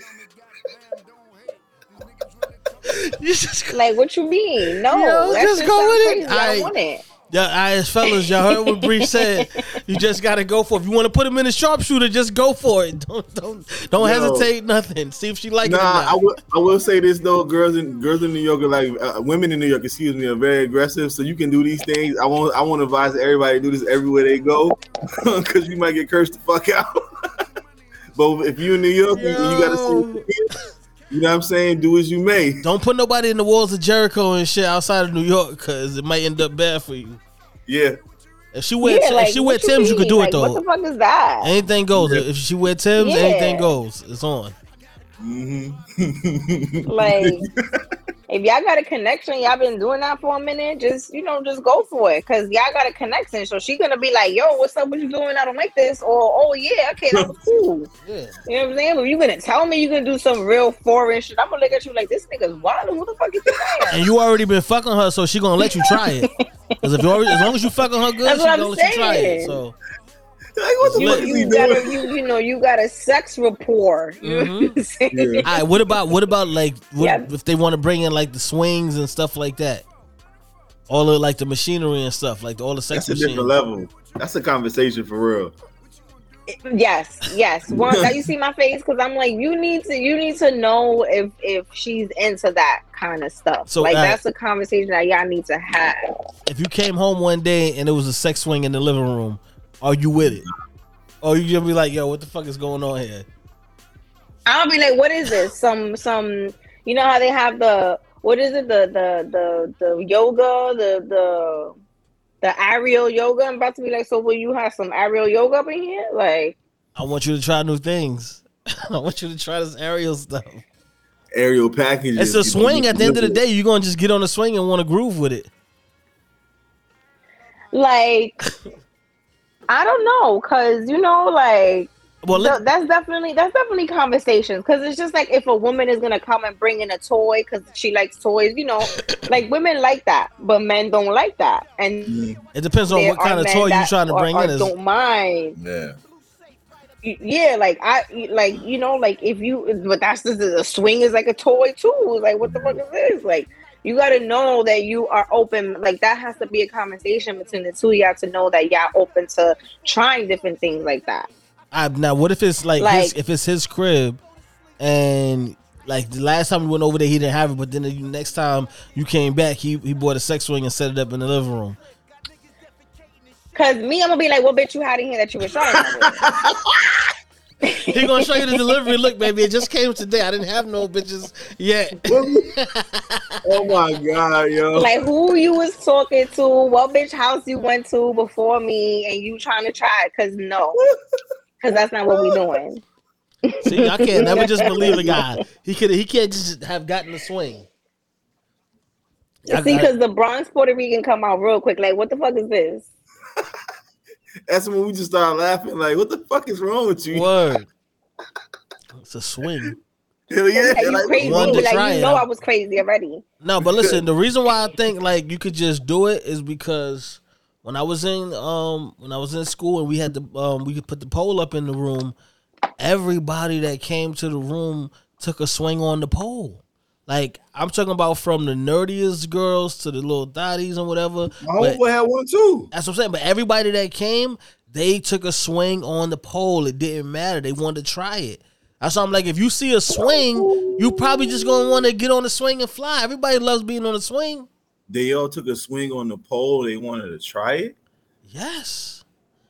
You just Like what you mean? No, Yo, that just go sounds with it. I I- don't want it. Yeah, as fellas, y'all heard what Bree said. You just gotta go for it. If you want to put him in a sharpshooter, just go for it. Don't don't don't Yo. hesitate. Nothing. See if she likes Nah, it. Or I will. I will say this though, girls in girls in New York are like uh, women in New York. Excuse me, are very aggressive. So you can do these things. I want. I want to advise everybody to do this everywhere they go, because you might get cursed the fuck out. but if you in New York, you, you gotta see. You know what I'm saying? Do as you may. Don't put nobody in the walls of Jericho and shit outside of New York because it might end up bad for you. Yeah. If she wear Yeah, like, if she wear what Timbs, you mean? could do like, it though. What the fuck is that? Anything goes. If she wear Timbs, Yeah. anything goes. It's on. Mm-hmm. Like, if y'all got a connection, y'all been doing that for a minute, just you know, just go for it, cause y'all got a connection. So she gonna be like, "Yo, what's up? What you doing? I don't like this." Or, "Oh yeah, okay, that was cool." Yeah. You know what I'm saying? But you gonna tell me you gonna do some real foreign shit? I'm gonna look at you like this nigga's wild. Who the fuck is that? And you already been fucking her, so she gonna let you try it. Because if you already, as long as you fucking her good, That's she gonna I'm let you try it. saying. So what the You, fuck is he you got doing? a you you know you got a sex rapport. You know what I'm? Yeah. All right, what about what about like what, Yeah. if they want to bring in like the swings and stuff like that? All of like the machinery and stuff, like all the sex That's a different level. That's a conversation for real. Yes, yes. One, now you see my face because I'm like, you need to, you need to know if if she's into that kind of stuff. So, like uh, that's a conversation that y'all need to have. If you came home one day and there was a sex swing in the living room, are you with it? Or you gonna be like, yo, what the fuck is going on here? I'll be like, what is this? Some some, you know how they have the what is it? The the the the yoga, the the the aerial yoga. I'm about to be like, so will you have some aerial yoga up in here? Like, I want you to try new things. I want you to try this aerial stuff. Aerial packages. It's a swing. At the end of the day, you're gonna just get on the swing and want to groove with it. like. I don't know, cause you know, like Well, Th- let, that's definitely that's definitely conversations because it's just like if a woman is gonna come and bring in a toy because she likes toys, you know, like women like that, but men don't like that, and mm. it depends on what kind of toy you're trying to bring are in. Is, don't mind, Yeah. Yeah, like I like you know, like if you, but that's just a swing is like a toy too. Like what the fuck is this? Like you got to know that you are open. Like that has to be a conversation between the two. of y'all to know that y'all open to trying different things like that. I, now, what if it's like, his, if it's his crib, and like the last time we went over there, he didn't have it, but then the next time you came back, he he bought a sex swing and set it up in the living room. Cause me, I'm gonna be like, "What bitch you had in here that you was trying?" with?" he gonna show you the delivery. Look, baby, it just came today. I didn't have no bitches yet. oh my god, yo! Like who you was talking to, what bitch house you went to before me, and you trying to try it? Cause no, cause that's not what we doing. See, I can't never just believe a guy. He could he can't just have gotten the swing. I- See, because the Bronx Puerto Rican come out real quick. Like, what the fuck is this? That's when we just started laughing. Like, what the fuck is wrong with you? word. It's a swing. Hell yeah! Like, you Like, crazy? Wanted Like, you know. I was crazy already. No, but listen, the reason why I think like you could just do it is because when I was in um when I was in school and we had the um we could put the pole up in the room, everybody that came to the room took a swing on the pole. Like I'm talking about from the nerdiest girls to the little thotties and whatever. my But homeboy had one too. that's what I'm saying. But everybody that came, they took a swing on the pole. It didn't matter. They wanted to try it. That's why I'm like, if you see a swing, you probably just gonna want to get on the swing and fly. Everybody loves being on the swing. They all took a swing on the pole. They wanted to try it. Yes.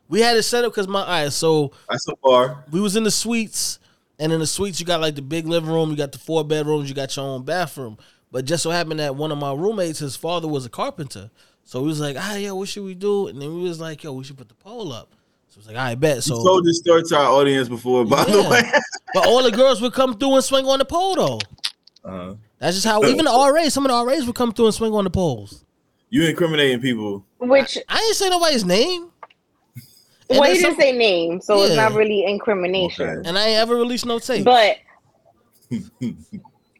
We had it set up because my all right, so That's so far. we was in the suites, and in the suites you got like the big living room, you got the four bedrooms, you got your own bathroom. But just so happened that one of my roommates, his father was a carpenter. So he was like, ah yeah, what should we do? And then we was like, yo, we should put the pole up. So it was like, I bet. So, So told this story to our audience before, by the way. But all the girls would come through and swing on the pole though. Uh-huh. That's just how even the RAs, some of the RAs would come through and swing on the poles. you incriminating people. Which, I ain't say nobody's name. And well, then he didn't some- say name, so it's not really incrimination. Okay. And I ain't ever released no tape. But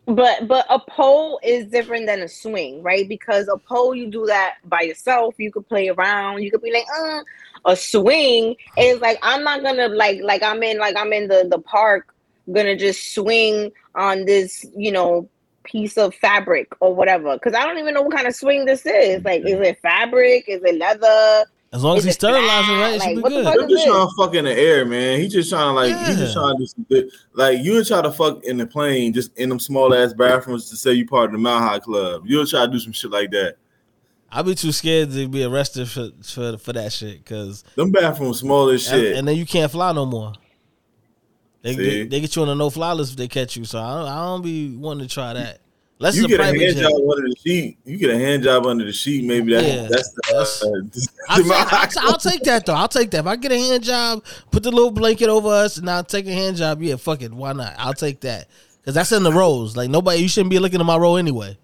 but but a pole is different than a swing, right? Because a pole you do that by yourself. You could play around. You could be like, uh. A swing is like I'm not gonna like like I'm in like I'm in the the park gonna just swing on this you know piece of fabric or whatever because I don't even know what kind of swing this is. Like, is it fabric? Is it leather? As long as is he it it right, It like, should be good. They're just trying to fuck in the air, man. He just trying to like he just trying to do some good like you would try to fuck in the plane just in them small ass bathrooms to say you part of the Mount High Club. You'll try to do some shit like that. I'd be too scared to be arrested for for, for that shit because Them bathrooms small as shit. and then you can't fly no more. They See? get, they get you on a no fly list if they catch you. So I don't, I don't be wanting to try that. Unless you get a hand jet. job under the sheet. You get a hand job under the sheet. Maybe that, Yeah, that's the, that's- uh, I'll, the ta- Mount High I'll, I'll take that though. I'll take that. If I get a hand job, put the little blanket over us, and I'll take a hand job. Yeah, fuck it. Why not? I'll take that because that's in the roles. Like nobody, you shouldn't be looking at my role anyway.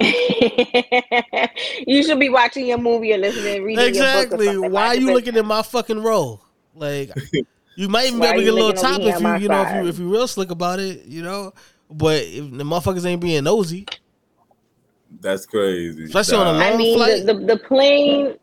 you should be watching your movie or listening, reading your book. Or Exactly. Why are you looking at my fucking role? Like you might even be able to get a little top if you you know if you if you real slick about it, you know. But if the motherfuckers ain't being nosy, That's crazy. Especially on a Nah. long- I mean, flight? the, the the plane.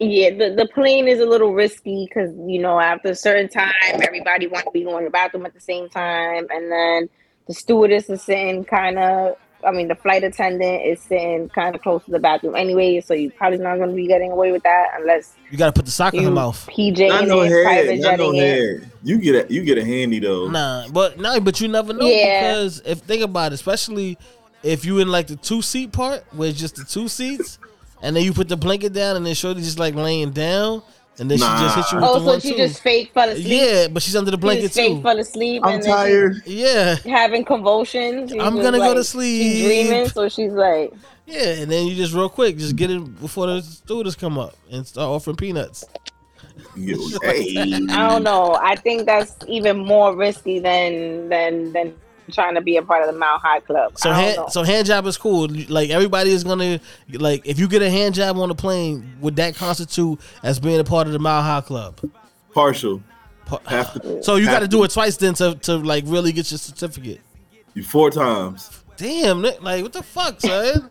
Yeah, the, the plane is a little risky because you know after a certain time, everybody wants to be going to the bathroom at the same time, and then the stewardess is sitting kind of. I mean, the flight attendant is sitting kind of close to the bathroom anyway, so you're probably not going to be getting away with that unless you gotta put the sock in her mouth. PJ Not in no it, head. private Not no jetting it. head. You get a you get a handy though. Nah, but no, but you never know Yeah. because if think about it, especially if you in like the two seat part where it's just the two seats, and then you put the blanket down, and then Shorty just like laying down, and then she just hit you with Oh, the so one she two. just fake fell asleep. yeah, but she's under the She blanket just fake too. fell asleep. I'm and then she- tired. Yeah, having convulsions. She's I'm just gonna go to She's sleep. dreaming, so she's like, yeah, and then you just real quick, just get it before the students come up and start offering peanuts. Yo, hey. I don't know. I think that's even more risky than than than trying to be a part of the Mount High Club. So hand, so hand job is cool. Like everybody is gonna like if you get a hand job on the plane, would that constitute as being a part of the Mile High Club? Partial. Pa- Have to, So you got to do it twice then to, to like really get your certificate. You four times. Damn, like what the fuck, son?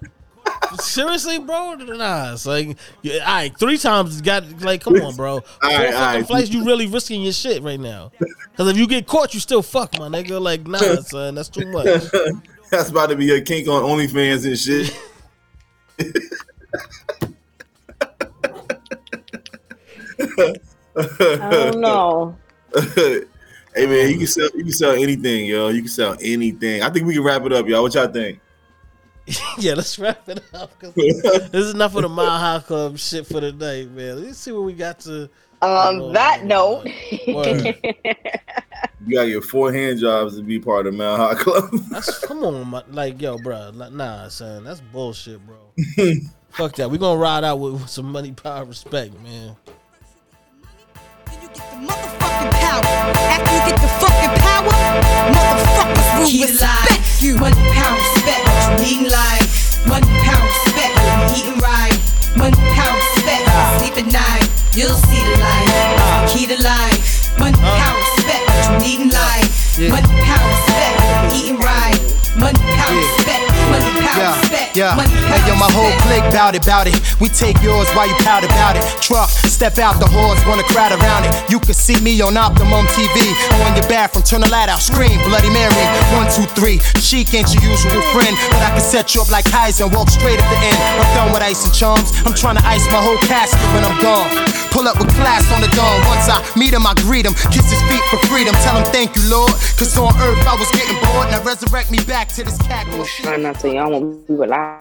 Seriously, bro? Nah, it's like, yeah, all right, three times got like, come on, bro. Four right, fucking all right. flights, you really risking your shit right now. Because if you get caught, you still fuck, my nigga. Like, nah, son, that's too much. That's about to be a kink on OnlyFans and shit. I don't know. hey man, you can sell you can sell anything, yo. You can sell anything. I think we can wrap it up, y'all. What y'all think? yeah, let's wrap it up. 'cause this is enough of the Mile High Club shit for the night, man. Let's see what we got to. On Oh, that note, You got your four hand jobs to be part of Mount High Club. That's come on, my, like yo, bro. Like, nah, son, that's bullshit, bro. Fuck that. We gonna ride out with, with some money, power, respect, man. Then you get motherfucking power. After you get the fucking power, motherfuckers will respect you. Money, power, respect. Need in. Money, respect. Eating right. Money, power, respect. Sleep at night. You'll see the light. Ah. Key to life. Money, power, respect. What you need life. Money, respect. Eating right. Money, respect. Money, Yeah, respect. yeah. Money, Hey, yo, my whole respect. clique bout it, bout it. We take yours while you pout about it. Truck, step out the horse, wanna crowd around it. You can see me on Optimum TV. On your bathroom, turn the light out, scream, Bloody Mary. One, two, three. Sheek ain't your usual friend, but I can set you up like Kaiser walk straight at the end. I'm done with ice and chums. I'm trying to ice my whole casket when I'm gone. Pull up with class on the dawn. Once I meet him, I greet him. Kiss his feet for freedom. Tell him thank you, Lord. Cause on earth I was getting bored. Now resurrect me back to this cat. try not to yawn when we were live.